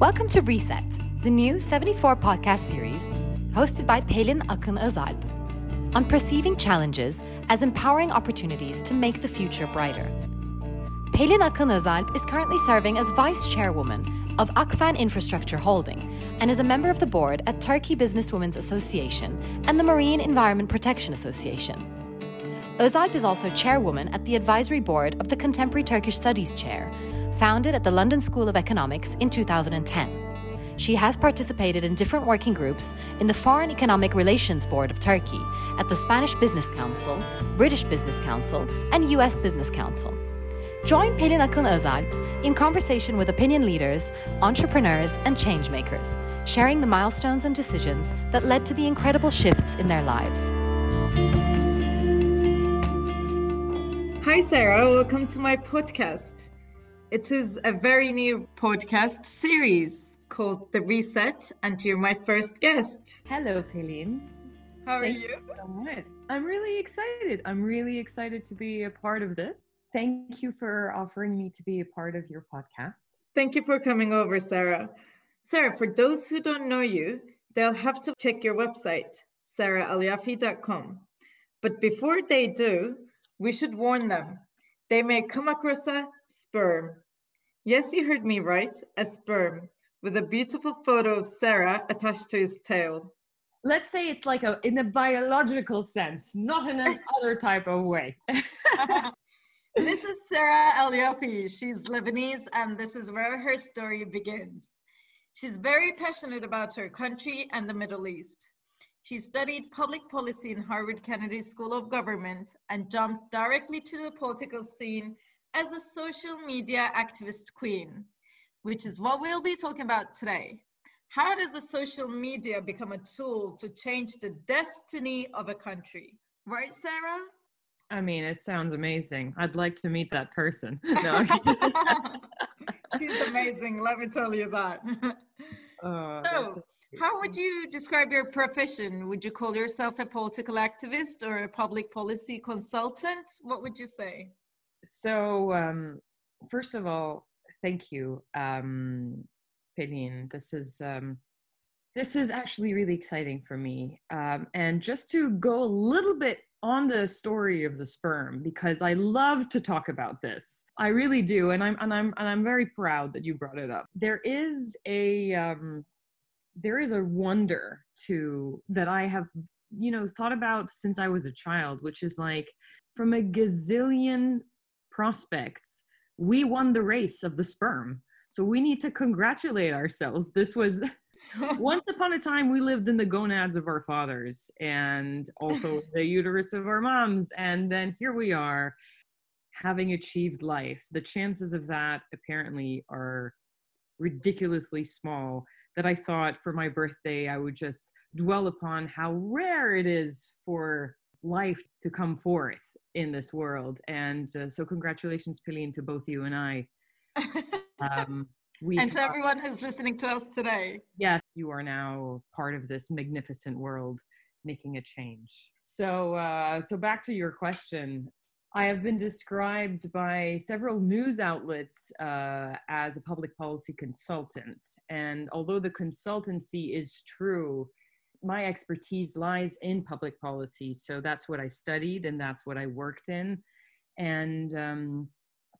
Welcome to Reset, the new 74 podcast series hosted by Pelin Akın Özalp on perceiving challenges as empowering opportunities to make the future brighter. Pelin Akın Özalp is currently serving as vice chairwoman of Akfen Infrastructure Holding and is a member of the board at Turkey Businesswomen's Association and the Marine Environment Protection Association. Özalp is also chairwoman at the advisory board of the Contemporary Turkish Studies Chair, founded at the London School of Economics in 2010. She has participated in different working groups in the Foreign Economic Relations Board of Turkey, at the Spanish Business Council, British Business Council, and US Business Council. Join Pelin Akın Özalp in conversation with opinion leaders, entrepreneurs, and changemakers, sharing the milestones and decisions that led to the incredible shifts in their lives. Hi, Sarah. Welcome to my podcast. It is a very new podcast series called The Reset, and you're my first guest. Hello, Pelin. How are Thank you? so much. I'm really excited. I'm really excited to be a part of this. Thank you for offering me to be a part of your podcast. Thank you for coming over, Sarah. Sarah, for those who don't know you, they'll have to check your website, sarahelyafi.com. But before they do, we should warn them. They may come across a sperm. Yes, you heard me right, a sperm, with a beautiful photo of Sarah attached to his tail. Let's say it's like a in a biological sense, not in another type of way. this is Sarah El Yafi. She's Lebanese, and this is where her story begins. She's very passionate about her country and the Middle East. She studied public policy in Harvard Kennedy School of Government and jumped directly to the political scene as a social media activist queen, which is what we'll be talking about today. How does the social media become a tool to change the destiny of a country? Right, Sarah? I mean, it sounds amazing. I'd like to meet that person. No, She's amazing, let me tell you that. Oh, So, How would you describe your profession? Would you call yourself a political activist or a public policy consultant? What would you say? So, um, first of all, thank you, um. This is um, this is actually really exciting for me. Um, and just to go a little bit on the story of the sperm, because I love to talk about this. I really do, and I'm and I'm and I'm very proud that you brought it up. There is a um, there is a wonder to that I have you know thought about since I was a child, which is like from a gazillion prospects, we won the race of the sperm. So we need to congratulate ourselves. This was once upon a time we lived in the gonads of our fathers and also the uterus of our moms. And then here we are having achieved life. The chances of that apparently are ridiculously small that I thought for my birthday I would just dwell upon how rare it is for life to come forth in this world. And uh, so, congratulations, Pelin, to both you and I. Um, we and to have- everyone who's listening to us today. yes, you are now part of this magnificent world, making a change. So, uh, so back to your question. I have been described by several news outlets uh, as a public policy consultant. And although the consultancy is true, my expertise lies in public policy. So that's what I studied and that's what I worked in. And um,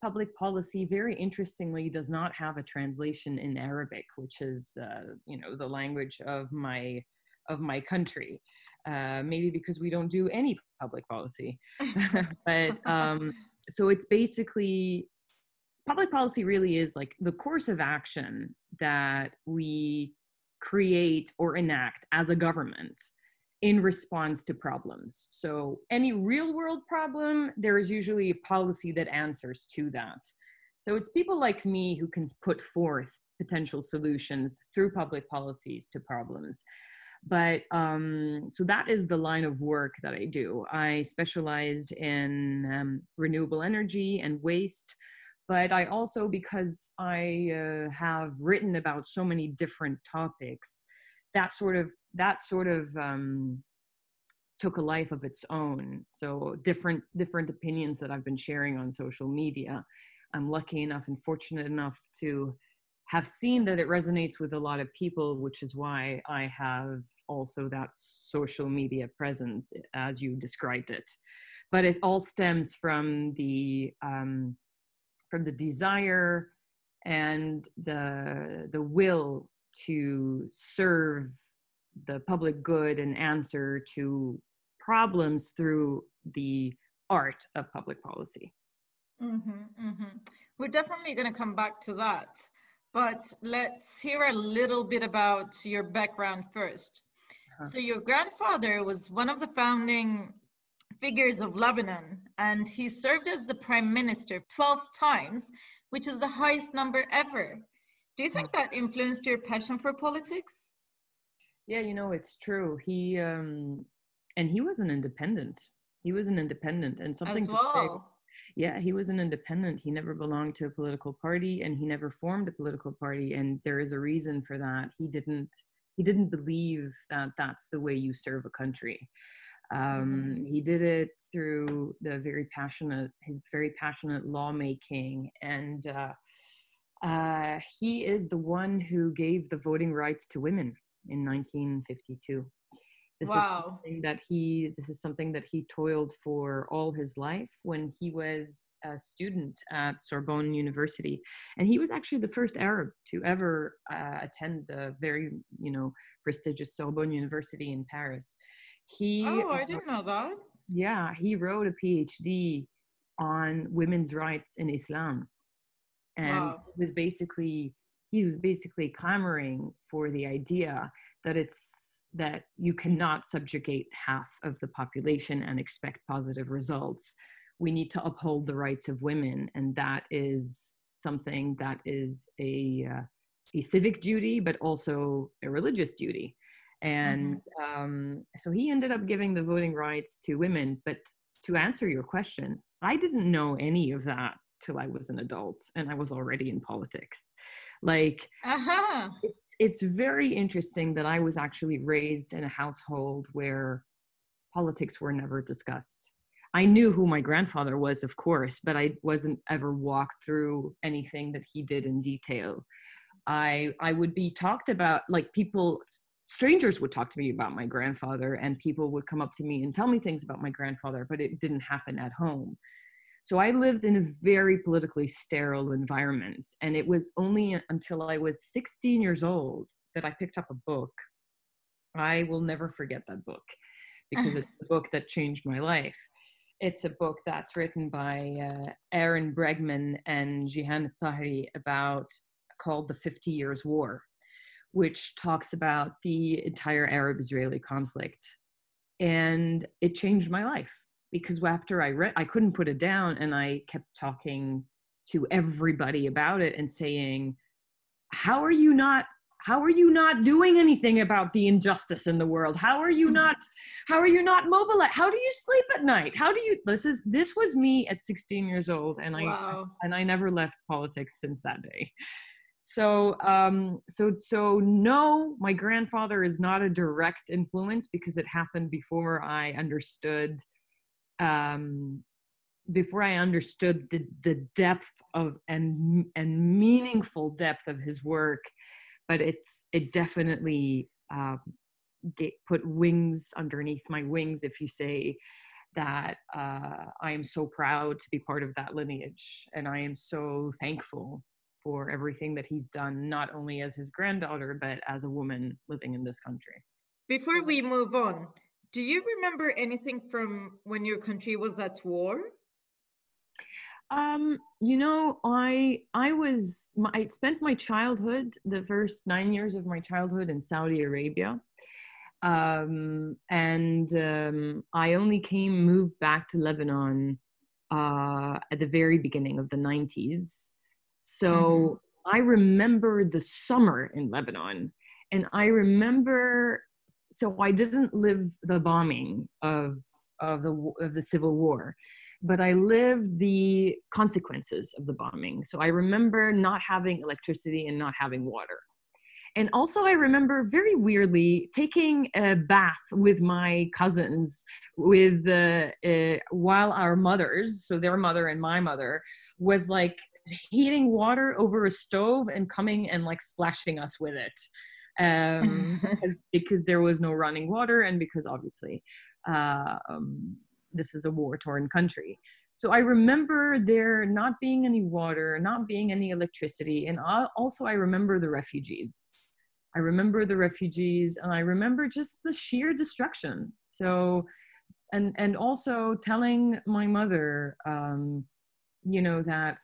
public policy, very interestingly, does not have a translation in Arabic, which is, uh, you know, the language of my of my country. Uh, maybe because we don't do any public policy, but um, so it's basically public policy really is like the course of action that we create or enact as a government in response to problems. So, any real world problem, there is usually a policy that answers to that. So, it's people like me who can put forth potential solutions through public policies to problems. But um, so that is the line of work that I do. I specialized in um, renewable energy and waste, but I also, because I uh, have written about so many different topics, that sort of that sort of um, took a life of its own. So different different opinions that I've been sharing on social media. I'm lucky enough and fortunate enough to have seen that it resonates with a lot of people, which is why I have also that social media presence as you described it. But it all stems from the um, from the desire and the the will to serve the public good and answer to problems through the art of public policy. Mm-hmm, mm-hmm. We're definitely going to come back to that, but let's hear a little bit about your background 1st uh-huh. So, your grandfather was one of the founding figures of Lebanon, and he served as the prime minister 12 times, which is the highest number ever. Do you think hmm. that influenced your passion for politics? Yeah, you know, it's true. He um and he was an independent. He was an independent and something As well. Say, yeah, he was an independent. He never belonged to a political party and he never formed a political party and there is a reason for that. He didn't he didn't believe that that's the way you serve a country. Um, mm-hmm. he did it through the very passionate his very passionate lawmaking and uh, uh, he is the one who gave the voting rights to women in 1952. This wow. is something that he this is something that he toiled for all his life when he was a student at Sorbonne University, and he was actually the first Arab to ever uh, attend the very you know prestigious Sorbonne University in Paris. He oh, I didn't know that. Yeah, he wrote a PhD on women's rights in Islam, and wow. was basically he was basically clamoring for the idea that it's that you cannot subjugate half of the population and expect positive results we need to uphold the rights of women and that is something that is a uh, a civic duty but also a religious duty and mm-hmm. um, so he ended up giving the voting rights to women but to answer your question i didn't know any of that till i was an adult and i was already in politics like uh-huh. it's, it's very interesting that I was actually raised in a household where politics were never discussed. I knew who my grandfather was, of course, but I wasn't ever walked through anything that he did in detail. I I would be talked about like people strangers would talk to me about my grandfather and people would come up to me and tell me things about my grandfather, but it didn't happen at home. So I lived in a very politically sterile environment. And it was only until I was 16 years old that I picked up a book. I will never forget that book because it's a book that changed my life. It's a book that's written by uh, Ahron Bregman and Jihan Tahri about called The 50 Years War, which talks about the entire Arab Israeli conflict. And it changed my life because after I read, I couldn't put it down, and I kept talking to everybody about it and saying, "How are you not? How are you not doing anything about the injustice in the world? How are you mm-hmm. not? How are you not mobilized? How do you sleep at night? How do you? This is this was me at 16 years old, and I wow. and I never left politics since that day so um so so no my grandfather is not a direct influence because it happened before i understood um, before I understood the the depth of and and meaningful depth of his work, but it's it definitely um, get, put wings underneath my wings, if you say that uh, I am so proud to be part of that lineage, and I am so thankful for everything that he's done, not only as his granddaughter but as a woman living in this country. Before we move on, do you remember anything from when your country was at war? Um, you know, I I was I spent my childhood, the first nine years of my childhood in Saudi Arabia, um, and um, I only came moved back to Lebanon uh, at the very beginning of the '90s. So mm-hmm. I remember the summer in Lebanon, and I remember so I didn't live the bombing of of the of the civil war, but I lived the consequences of the bombing. So I remember not having electricity and not having water. And also, I remember very weirdly taking a bath with my cousins, with uh, uh, while our mothers, so their mother and my mother, was like heating water over a stove and coming and like splashing us with it um, because, because there was no running water and because obviously uh, um, this is a war torn country. So I remember there not being any water, not being any electricity, and also I remember the refugees. I remember the refugees, and I remember just the sheer destruction. So, and and also telling my mother, um, you know, that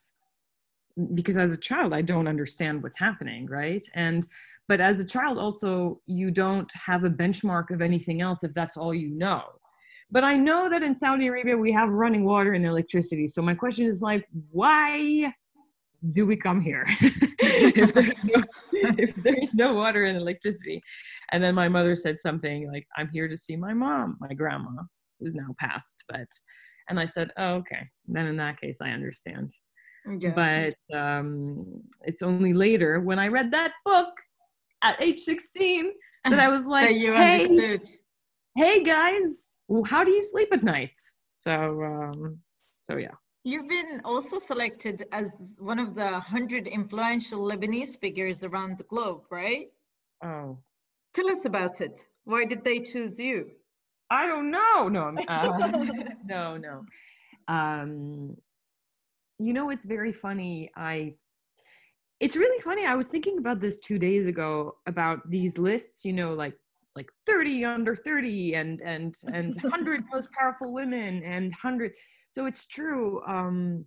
because as a child I don't understand what's happening, right? And but as a child also you don't have a benchmark of anything else if that's all you know but I know that in Saudi Arabia we have running water and electricity. So my question is like, why do we come here if there's no if there's no water and electricity? And then my mother said something like, "I'm here to see my mom, my grandma, who's now passed." But and I said, "Oh, okay. Then in that case, I understand." Yeah. But um, it's only later when I read that book at age 16 that I was like, you hey, understood. hey guys, how do you sleep at night? So, um, so yeah. You've been also selected as one of the 100 influential Lebanese figures around the globe, right? Oh. Tell us about it. Why did they choose you? I don't know. No, uh, no, no. Um, you know, it's very funny. I, it's really funny. I was thinking about this two days ago about these lists, you know, like like 30 under 30 and and and 100 most powerful women and 100 so it's true um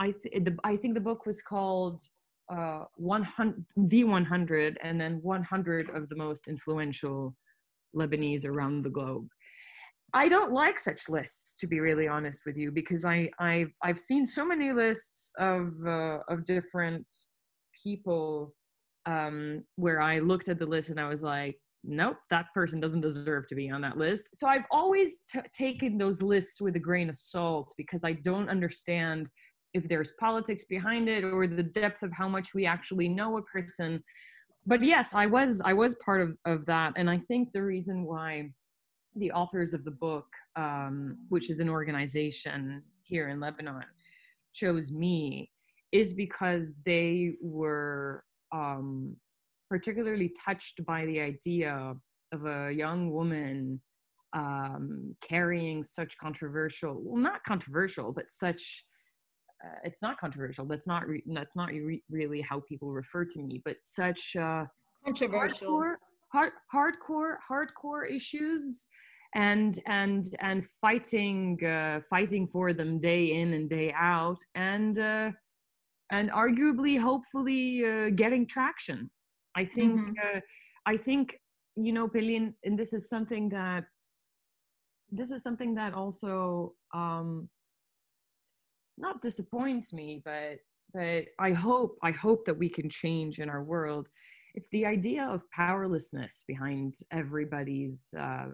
i th- the, i think the book was called uh 100 the 100 and then 100 of the most influential lebanese around the globe i don't like such lists to be really honest with you because i i've i've seen so many lists of uh, of different people um where i looked at the list and i was like nope, that person doesn't deserve to be on that list. So I've always t- taken those lists with a grain of salt because I don't understand if there's politics behind it or the depth of how much we actually know a person. But yes, I was I was part of, of that. And I think the reason why the authors of the book, um, which is an organization here in Lebanon, chose me is because they were um, particularly touched by the idea of a young woman um, carrying such controversial, well, not controversial, but such. Uh, it's not controversial. That's not re- that's not re- really how people refer to me, but such uh, controversial, hardcore, hard, hardcore, hardcore issues, and and and fighting uh, fighting for them day in and day out, and uh, and arguably, hopefully, uh, getting traction. I think mm-hmm. uh, I think you know, Pelin, and this is something that this is something that also um, not disappoints me, but but I hope I hope that we can change in our world. It's the idea of powerlessness behind everybody's uh,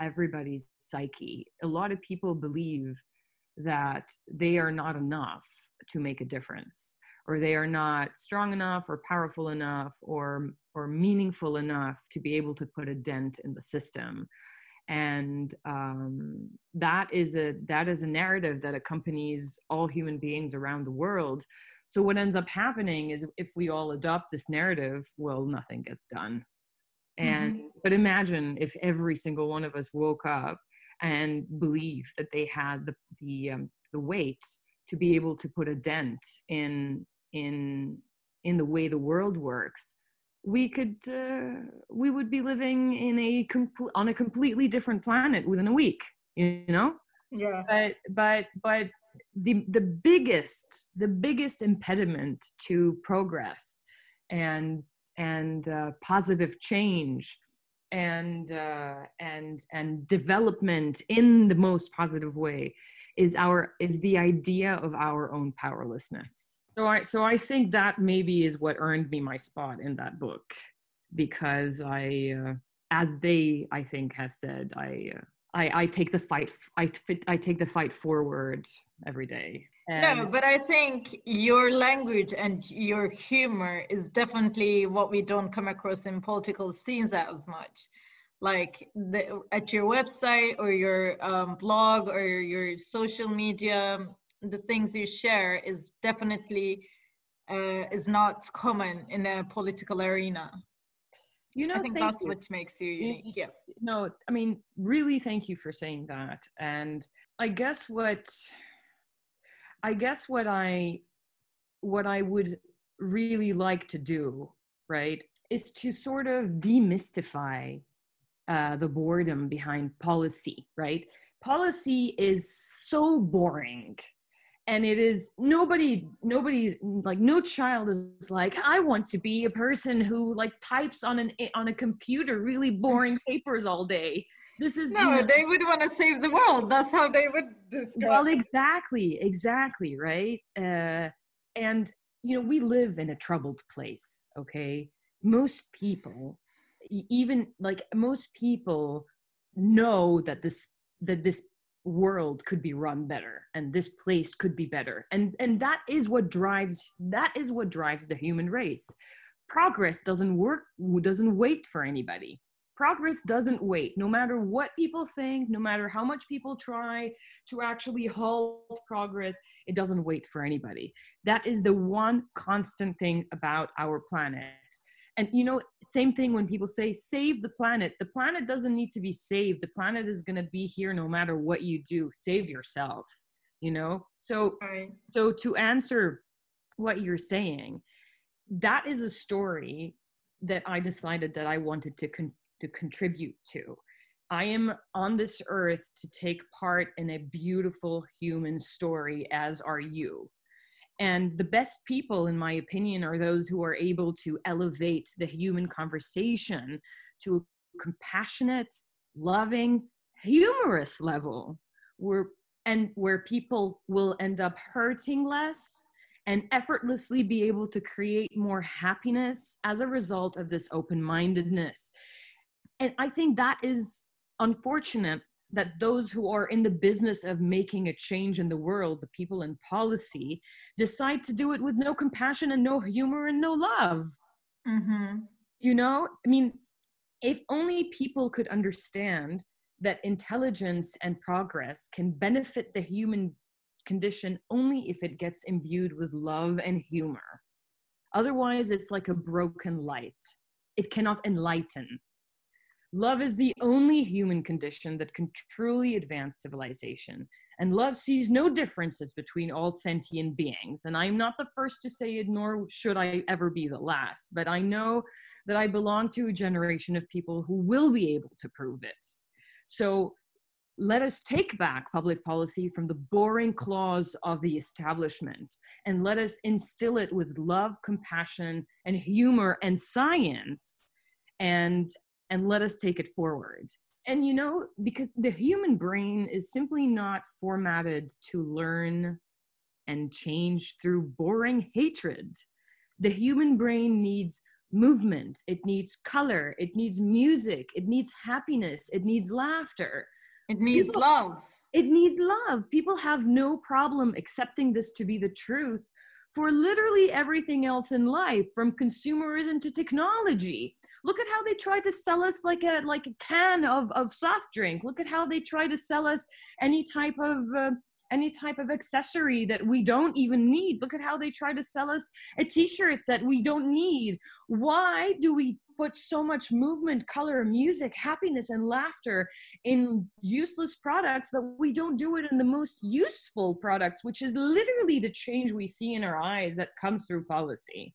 everybody's psyche. A lot of people believe that they are not enough to make a difference or they are not strong enough or powerful enough or or meaningful enough to be able to put a dent in the system and um, that is a that is a narrative that accompanies all human beings around the world. So what ends up happening is if we all adopt this narrative well nothing gets done. And mm-hmm. but imagine if every single one of us woke up and believed that they had the the um, the weight to be able to put a dent in in in the way the world works we could uh, we would be living in a complete on a completely different planet within a week you know? Yeah. But but but the the biggest the biggest impediment to progress and and uh, positive change and uh, and and development in the most positive way is our is the idea of our own powerlessness so I so I think that maybe is what earned me my spot in that book because I uh, as they I think have said I uh, I, I take the fight I, I take the fight forward every day. And no but i think your language and your humor is definitely what we don't come across in political scenes as much. Like the, at your website or your um, blog or your social media the things you share is definitely uh, is not common in a political arena. You know, I think that's you. what makes you unique. Yeah. No, I mean, really, thank you for saying that. And I guess what, I guess what I, what I would really like to do, right, is to sort of demystify uh, the boredom behind policy, right? Policy is so boring and it is nobody nobody like no child is like i want to be a person who like types on an on a computer really boring papers all day. This is no you know, they would want to save the world. That's how they would describe well exactly exactly right? Uh, and you know we live in a troubled place okay? Most people even like most people know that this that this world could be run better and this place could be better. And and that is what drives that is what drives the human race. Progress doesn't work doesn't wait for anybody. Progress doesn't wait. No matter what people think no matter how much people try to actually halt progress it doesn't wait for anybody. That is the one constant thing about our planet and you know same thing when people say save the planet. The planet doesn't need to be saved. The planet is going to be here no matter what you do. Save yourself you know? So right. so to answer what you're saying that is a story that i decided that i wanted to con- to contribute to. I am on this earth to take part in a beautiful human story as are you and the best people, in my opinion, are those who are able to elevate the human conversation to a compassionate, loving, humorous level where and where people will end up hurting less and effortlessly be able to create more happiness as a result of this open-mindedness. And I think that is unfortunate that those who are in the business of making a change in the world, the people in policy, decide to do it with no compassion and no humor and no love. Mm-hmm. You know, I mean, if only people could understand that intelligence and progress can benefit the human condition only if it gets imbued with love and humor. Otherwise, it's like a broken light. It cannot enlighten. Love is the only human condition that can truly advance civilization. And love sees no differences between all sentient beings. And I'm not the first to say it, nor should I ever be the last. But I know that I belong to a generation of people who will be able to prove it. So let us take back public policy from the boring claws of the establishment and let us instill it with love, compassion, and humor and science. And and let us take it forward. And you know, because the human brain is simply not formatted to learn and change through boring hatred. The human brain needs movement, it needs color, it needs music, it needs happiness, it needs laughter. It needs People, love. It needs love. People have no problem accepting this to be the truth for literally everything else in life from consumerism to technology look at how they try to sell us like a like a can of of soft drink look at how they try to sell us any type of uh, any type of accessory that we don't even need. Look at how they try to sell us a t shirt that we don't need. Why do we put so much movement, color, music, happiness, and laughter in useless products, but we don't do it in the most useful products, which is literally the change we see in our eyes that comes through policy?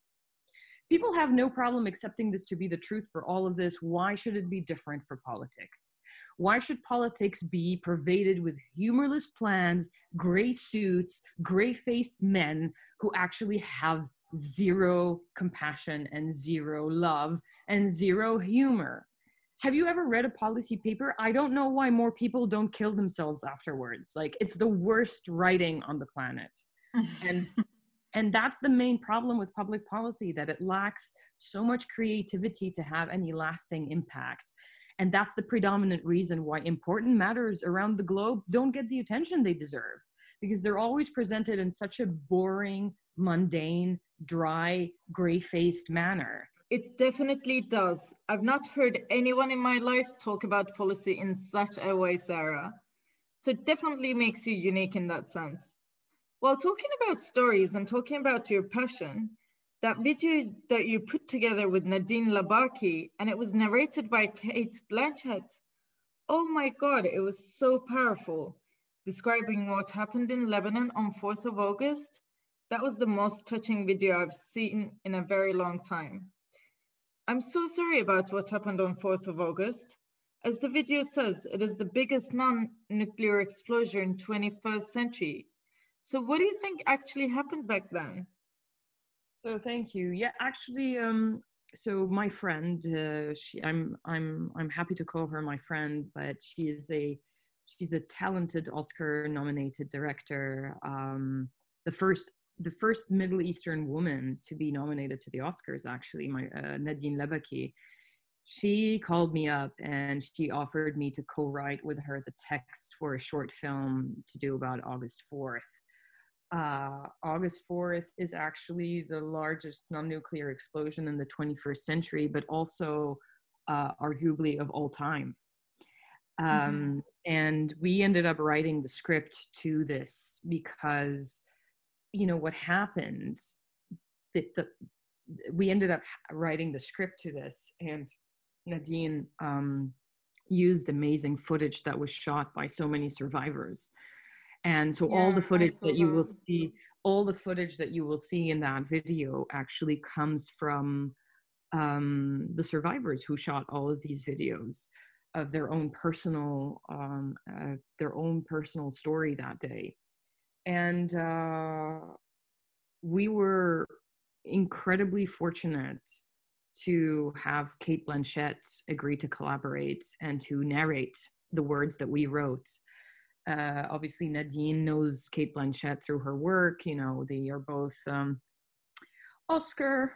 People have no problem accepting this to be the truth for all of this. Why should it be different for politics? Why should politics be pervaded with humorless plans, gray suits, gray faced men who actually have zero compassion and zero love and zero humor? Have you ever read a policy paper? I don't know why more people don't kill themselves afterwards. Like, it's the worst writing on the planet. and and that's the main problem with public policy that it lacks so much creativity to have any lasting impact. And that's the predominant reason why important matters around the globe don't get the attention they deserve because they're always presented in such a boring mundane dry gray-faced manner. It definitely does. I've not heard anyone in my life talk about policy in such a way sarah. So it definitely makes you unique in that sense Well, talking about stories and talking about your passion, that video that you put together with Nadine Labaki and it was narrated by Cate Blanchett. Oh my God, it was so powerful. Describing what happened in Lebanon on 4th of August. That was the most touching video I've seen in a very long time. I'm so sorry about what happened on 4th of August. As the video says, it is the biggest non-nuclear explosion in 21st century. So what do you think actually happened back then? So thank you. Yeah, actually, um, so my friend, uh, she, I'm, I'm, I'm happy to call her my friend, but she is a, she's a talented Oscar-nominated director. Um, the first, the first Middle Eastern woman to be nominated to the Oscars. Actually, my uh, Nadine Labaki she called me up and she offered me to co-write with her the text for a short film to do about August 4th. Uh, August 4th is actually the largest non-nuclear explosion in the 21st century, but also uh, arguably of all time. Um, mm-hmm. And we ended up writing the script to this because, you know, what happened, the, the, we ended up writing the script to this and Nadine um, used amazing footage that was shot by so many survivors. And so yeah, all the footage that you will see, all the footage that you will see in that video actually comes from um, the survivors who shot all of these videos of their own personal, um, uh, their own personal story that day. And uh, we were incredibly fortunate to have Cate Blanchett agree to collaborate and to narrate the words that we wrote. Uh, obviously, Nadine knows Cate Blanchett through her work. You know, they are both um, Oscar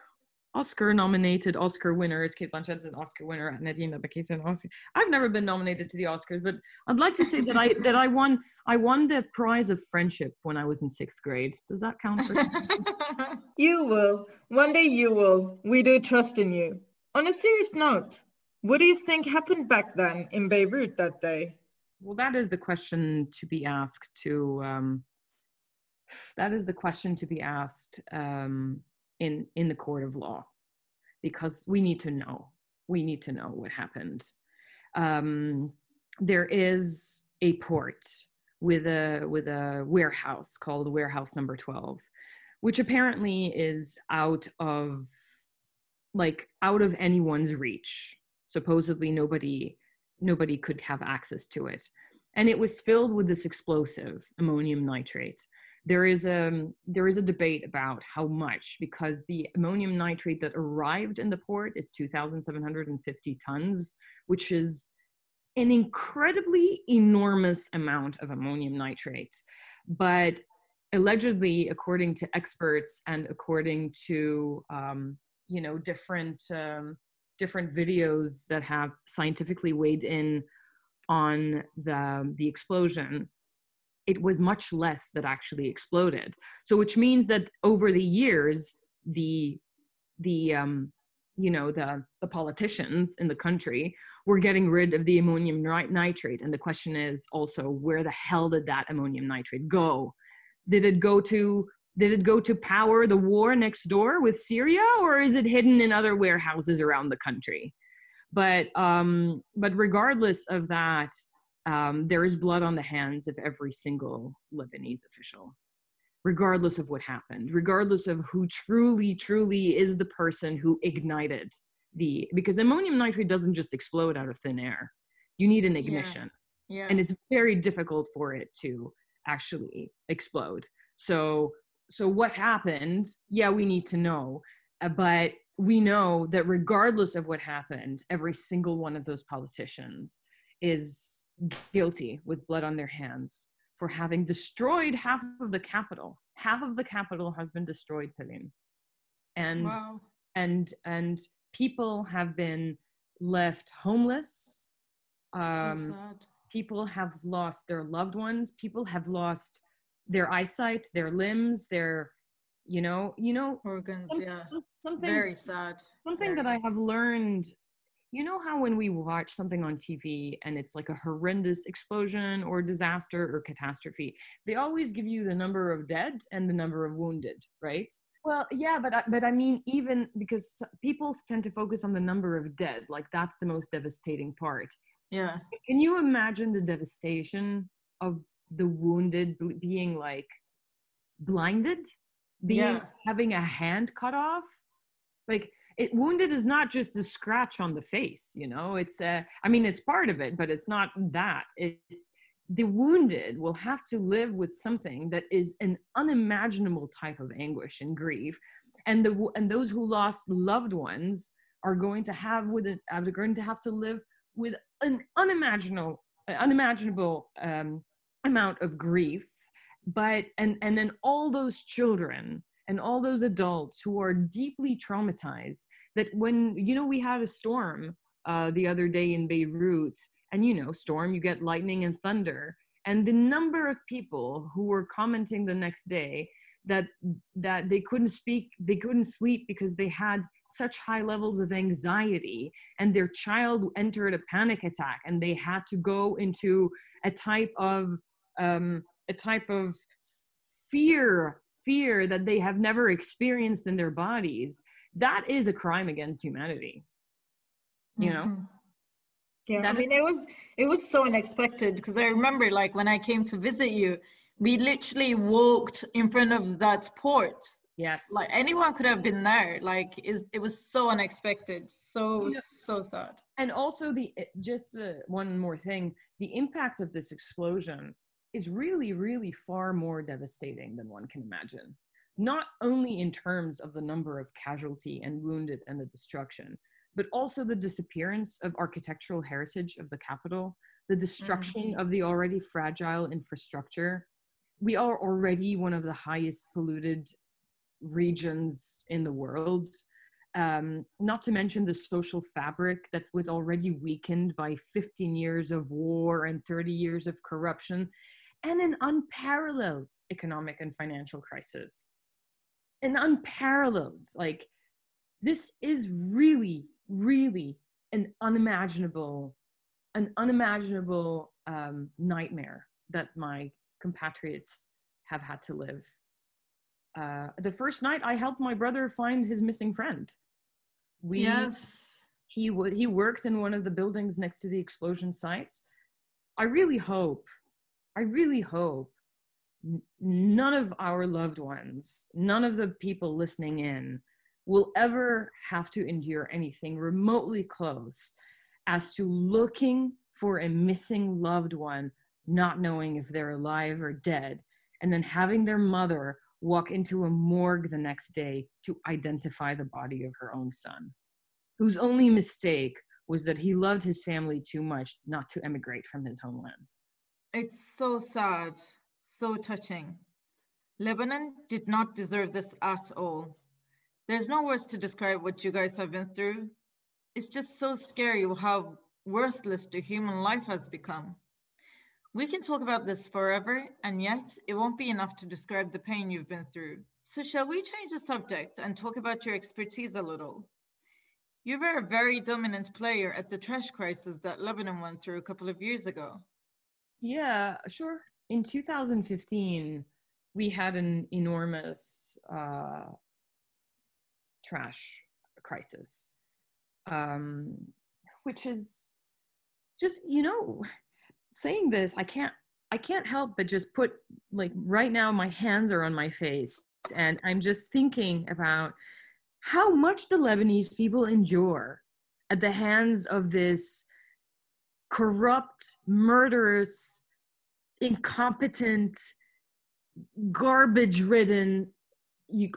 Oscar nominated Oscar winners. Cate Blanchett's an Oscar winner. Nadine Labaki's an Oscar. I've never been nominated to the Oscars, but I'd like to say that I that I won I won the prize of friendship when I was in sixth grade. Does that count for you will. One day you will. We do trust in you. On a serious note, what do you think happened back then in Beirut that day? Well, that is the question to be asked to. Um, that is the question to be asked um, in in the court of law because we need to know we need to know what happened um, there is a port with a with a warehouse called warehouse number 12 which apparently is out of like out of anyone's reach supposedly nobody nobody could have access to it. And it was filled with this explosive ammonium nitrate. There is a there is a debate about how much because the ammonium nitrate that arrived in the port is 2750 tons which is an incredibly enormous amount of ammonium nitrate. But allegedly according to experts and according to um, you know different um, different videos that have scientifically weighed in on the the explosion it was much less that actually exploded. So which means that over the years, the the um, you know the the politicians in the country were getting rid of the ammonium nitrate, and the question is also where the hell did that ammonium nitrate go? Did it go to did it go to power the war next door with Syria, or is it hidden in other warehouses around the country? But um, but regardless of that, um, there is blood on the hands of every single Lebanese official, regardless of what happened, regardless of who truly, truly is the person who ignited the, because ammonium nitrate doesn't just explode out of thin air. You need an ignition. Yeah. yeah. And it's very difficult for it to actually explode. So, so what happened? Yeah, we need to know. Uh, but we know that regardless of what happened, every single one of those politicians is guilty with blood on their hands for having destroyed half of the capital. Half of the capital has been destroyed, Pelin. And wow. and and people have been left homeless. Um, so people have lost their loved ones. People have lost their eyesight, their limbs, their you know, you know organs. Some, yeah, some, something very sad. Something very that I have learned you know how when we watch something on TV and it's like a horrendous explosion or disaster or catastrophe, they always give you the number of dead and the number of wounded, right? Well, yeah, but I, but I mean, even because people tend to focus on the number of dead, like that's the most devastating part. Yeah. Can you imagine the devastation of the wounded being like blinded, being Yeah. having a hand cut off? Like it wounded is not just a scratch on the face, you know. It's a, i mean, it's part of it, but it's not that. It's the wounded will have to live with something that is an unimaginable type of anguish and grief and the and those who lost loved ones are going to have with it are going to have to live with an unimaginable unimaginable um, amount of grief but and and then all those children and all those adults who are deeply traumatized that when you know we had a storm uh, the other day in beirut and you know storm you get lightning and thunder and the number of people who were commenting the next day that that they couldn't speak they couldn't sleep because they had such high levels of anxiety and their child entered a panic attack and they had to go into a type of um, a type of fear fear that they have never experienced in their bodies that is a crime against humanity you know Mhm. Yeah, I That is- mean, it was it was so unexpected because I remember like when I came to visit you, we literally walked in front of that port. yes Like anyone could have been there. Like is it was so unexpected, so Yeah. so sad. and also the just uh, one more thing the impact of this explosion is really really far more devastating than one can imagine. Not only in terms of the number of casualty and wounded and the destruction but also the disappearance of architectural heritage of the capital the destruction of the already fragile infrastructure. We are already one of the highest polluted regions in the world. Um, not to mention the social fabric that was already weakened by 15 years of war and 30 years of corruption and an unparalleled economic and financial crisis. An unparalleled like this is really really an unimaginable an unimaginable um, nightmare that my compatriots have had to live. Uh, the first night i helped my brother find his missing friend. We yes. he w- he worked in one of the buildings next to the explosion sites. I really hope i really hope none of our loved ones none of the people listening in will ever have to endure anything remotely close as to looking for a missing loved one not knowing if they're alive or dead and then having their mother walk into a morgue the next day to identify the body of her own son whose only mistake was that he loved his family too much not to emigrate from his homeland. It's so sad, so touching. Lebanon did not deserve this at all. There's no words to describe what you guys have been through. It's just so scary how worthless the human life has become. We can talk about this forever, and yet it won't be enough to describe the pain you've been through. So, shall we change the subject and talk about your expertise a little? You were a very dominant player at the trash crisis that Lebanon went through a couple of years ago. Yeah, sure. In 2015, we had an enormous uh, trash crisis, um, which is just, you know, saying this, I can't. I can't help but just put like right now my hands are on my face and I'm just thinking about how much the Lebanese people endure at the hands of this corrupt, murderous, incompetent, garbage ridden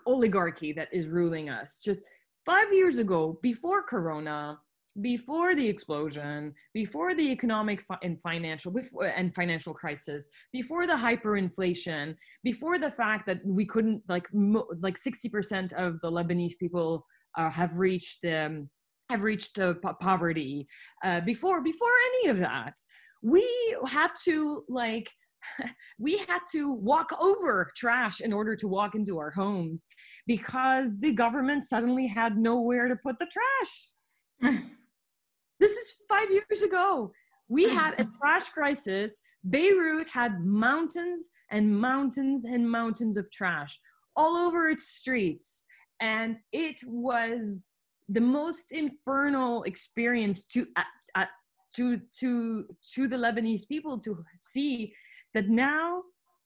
oligarchy that is ruling us. Just five years ago, before Corona, before the explosion, before the economic fi- and financial before, and financial crisis, before the hyperinflation, before the fact that we couldn't like mo- like sixty percent of the Lebanese people uh, have reached um, have reached uh, po- poverty. Uh, before before any of that, we had to like we had to walk over trash in order to walk into our homes because the government suddenly had nowhere to put the trash This is five years ago. We had a trash crisis. Beirut had mountains and mountains and mountains of trash all over its streets. And it was the most infernal experience to at, at, to to to the Lebanese people to see that now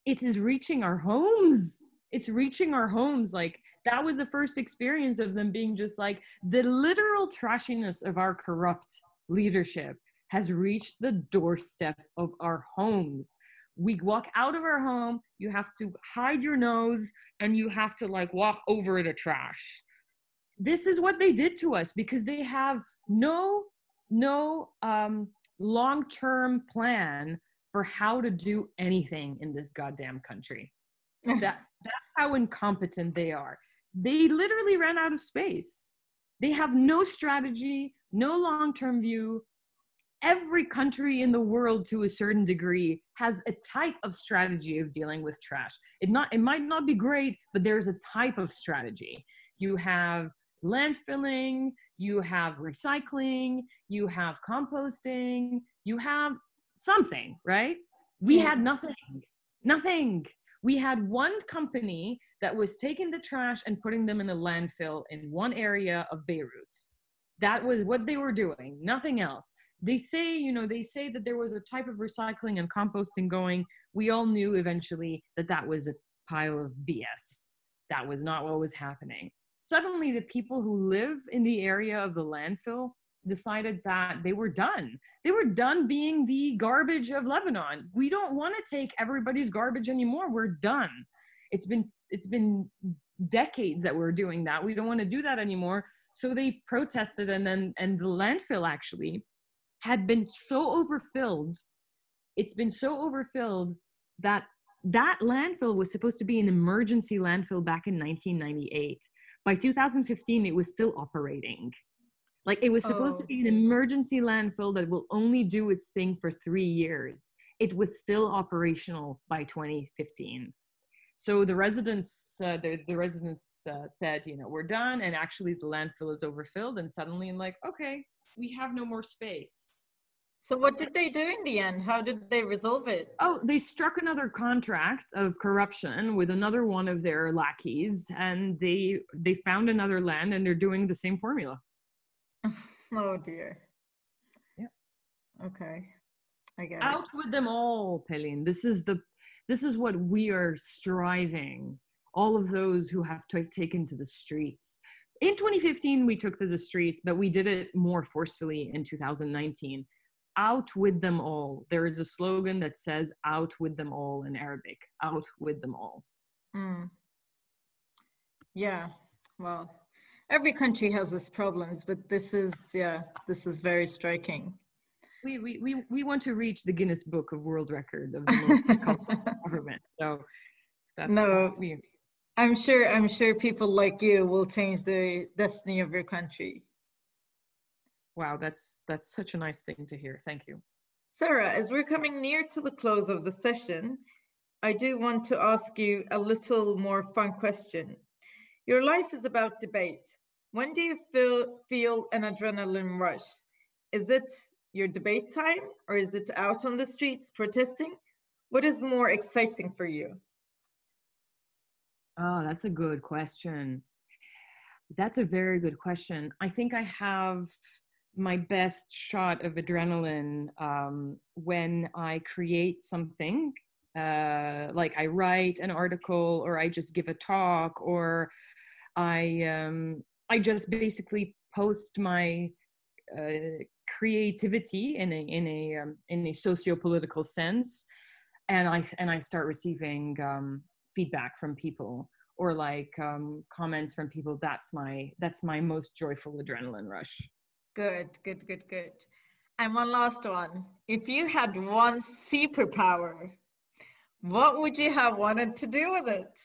it is reaching our homes. It's reaching our homes. Like that was the first experience of them being just like the literal trashiness of our corrupt leadership has reached the doorstep of our homes. We walk out of our home you have to hide your nose and you have to like walk over the trash this is what they did to us because they have no no um long-term plan for how to do anything in this goddamn country. That that's how incompetent they are. They literally ran out of space. They have no strategy no long-term view. Every country in the world to a certain degree has a type of strategy of dealing with trash. It not it might not be great but there's a type of strategy. You have landfilling you have recycling you have composting you have something right we yeah. had nothing nothing we had one company that was taking the trash and putting them in a landfill in one area of Beirut. That was what they were doing, nothing else. They say, you know, they say that there was a type of recycling and composting going. We all knew eventually that that was a pile of BS. That was not what was happening. Suddenly, the people who live in the area of the landfill decided that they were done. They were done being the garbage of Lebanon. We don't want to take everybody's garbage anymore. We're done. It's been it's been decades that we're doing that. We don't want to do that anymore. So they protested and then and the landfill actually had been so overfilled. It's been so overfilled that that landfill was supposed to be an emergency landfill back in 1998. By 2015 it was still operating like it was supposed oh. to be an emergency landfill that will only do its thing for three years. It was still operational by 2015. So the residents, uh, the, the residents uh, said, you know, we're done, and actually the landfill is overfilled. And suddenly, I'm like, okay, we have no more space. So what did they do in the end? How did they resolve it? Oh, they struck another contract of corruption with another one of their lackeys, and they they found another land, and they're doing the same formula. oh dear. Yeah. Okay. I get Out it. with them all, Pelin. This is the this is what we are striving. All of those who have t- taken to the streets. In 2015, we took to the streets, but we did it more forcefully in 2019. Out with them all. There is a slogan that says "Out with them all" in Arabic. Out with them all. Mm. Yeah. Well, every country has its problems, but this is yeah, this is very striking. We we we, we want to reach the Guinness Book of World Record of the most government. So that's no. We, I'm sure I'm sure people like you will change the destiny of your country. Wow, that's that's such a nice thing to hear. Thank you. Sarah, as we're coming near to the close of the session, I do want to ask you a little more fun question. Your life is about debate. When do you feel feel an adrenaline rush? Is it your debate time or is it out on the streets protesting? What is more exciting for you? Oh, that's a good question. That's a very good question. I think I have my best shot of adrenaline um, when I create something, uh, like I write an article or I just give a talk or I um, I just basically post my uh, creativity in a in a um, in a socio-political sense, and I and I start receiving um, feedback from people or like um, comments from people. That's my that's my most joyful adrenaline rush. Good, good, good, good. And one last one. If you had one superpower, what would you have wanted to do with it?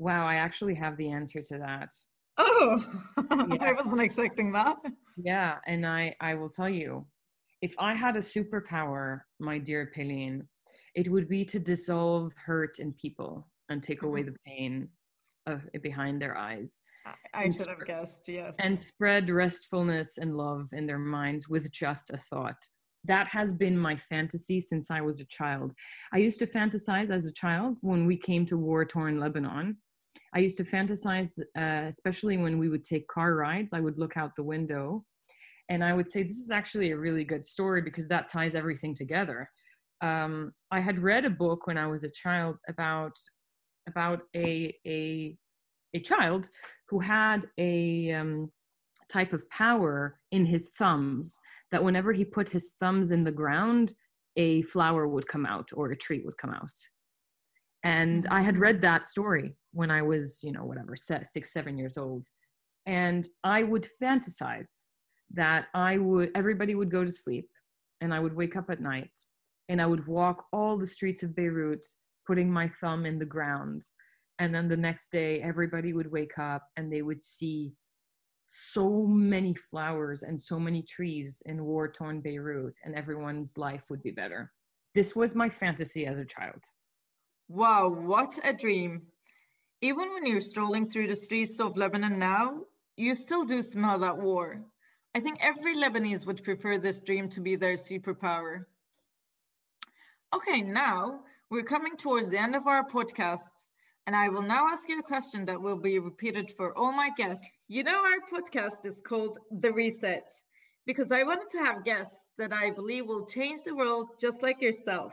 Wow, I actually have the answer to that. Oh, yeah. I wasn't expecting that. Yeah, and I I will tell you, if I had a superpower, my dear Pelin, it would be to dissolve hurt in people and take away mm-hmm. the pain. Uh, behind their eyes. I, I should have guessed, yes. And spread restfulness and love in their minds with just a thought. That has been my fantasy since I was a child. I used to fantasize as a child when we came to war torn Lebanon. I used to fantasize, uh, especially when we would take car rides. I would look out the window and I would say, This is actually a really good story because that ties everything together. Um, I had read a book when I was a child about about a a a child who had a um, type of power in his thumbs that whenever he put his thumbs in the ground, a flower would come out or a tree would come out. And I had read that story when I was, you know, whatever, six, seven years old. And I would fantasize that I would, everybody would go to sleep and I would wake up at night and I would walk all the streets of Beirut putting my thumb in the ground. And then the next day, everybody would wake up and they would see so many flowers and so many trees in war torn Beirut, and everyone's life would be better. This was my fantasy as a child. Wow, what a dream. Even when you're strolling through the streets of Lebanon now, you still do smell that war. I think every Lebanese would prefer this dream to be their superpower. Okay, now we're coming towards the end of our podcasts, and I will now ask you a question that will be repeated for all my guests. You know, our podcast is called The Reset because I wanted to have guests that I believe will change the world just like yourself.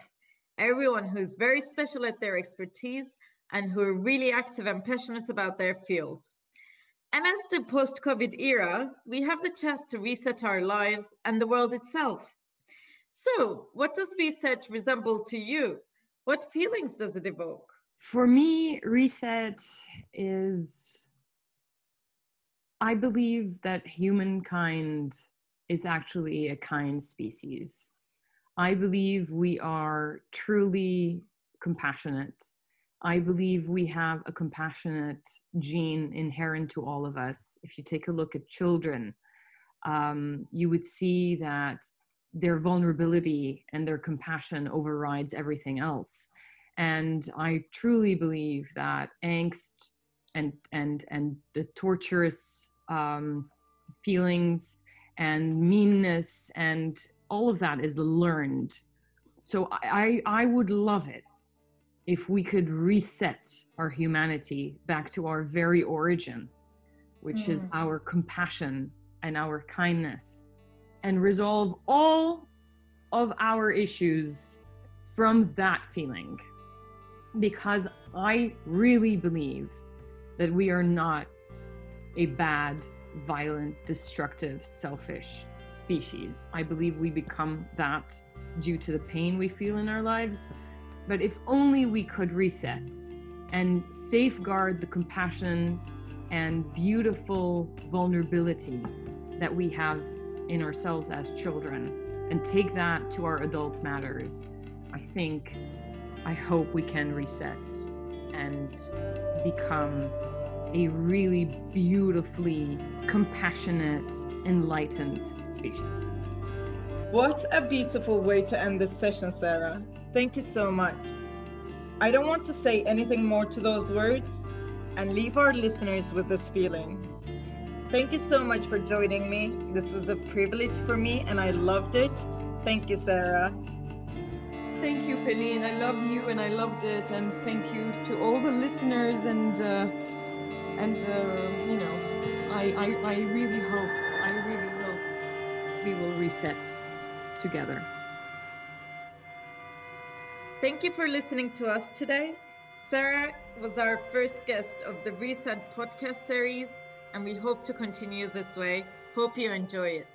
Everyone who's very special at their expertise and who are really active and passionate about their field. And as the post COVID era, we have the chance to reset our lives and the world itself. So, what does reset resemble to you? What feelings does it evoke? For me, reset is, I believe that humankind is actually a kind species. I believe we are truly compassionate. I believe we have a compassionate gene inherent to all of us. If you take a look at children, um, you would see that their vulnerability and their compassion overrides everything else. And i truly believe that angst and and and the torturous um, feelings and meanness and all of that is learned. So i i would love it if we could reset our humanity back to our very origin which mm. is our compassion and our kindness and resolve all of our issues from that feeling. Because I really believe that we are not a bad, violent, destructive, selfish species. I believe we become that due to the pain we feel in our lives. But if only we could reset and safeguard the compassion and beautiful vulnerability that we have in ourselves as children and take that to our adult matters, I think, I hope we can reset and become a really beautifully compassionate, enlightened species. What a beautiful way to end this session, Sarah. Thank you so much. I don't want to say anything more to those words and leave our listeners with this feeling. Thank you so much for joining me. This was a privilege for me and I loved it. Thank you, Sarah. Thank you, Pelin. I love you and I loved it. And thank you to all the listeners. And, uh, and uh, you know, I, I, I really hope, I really hope we will reset together. Thank you for listening to us today. Sarah was our first guest of the Reset podcast series and we hope to continue this way. Hope you enjoy it.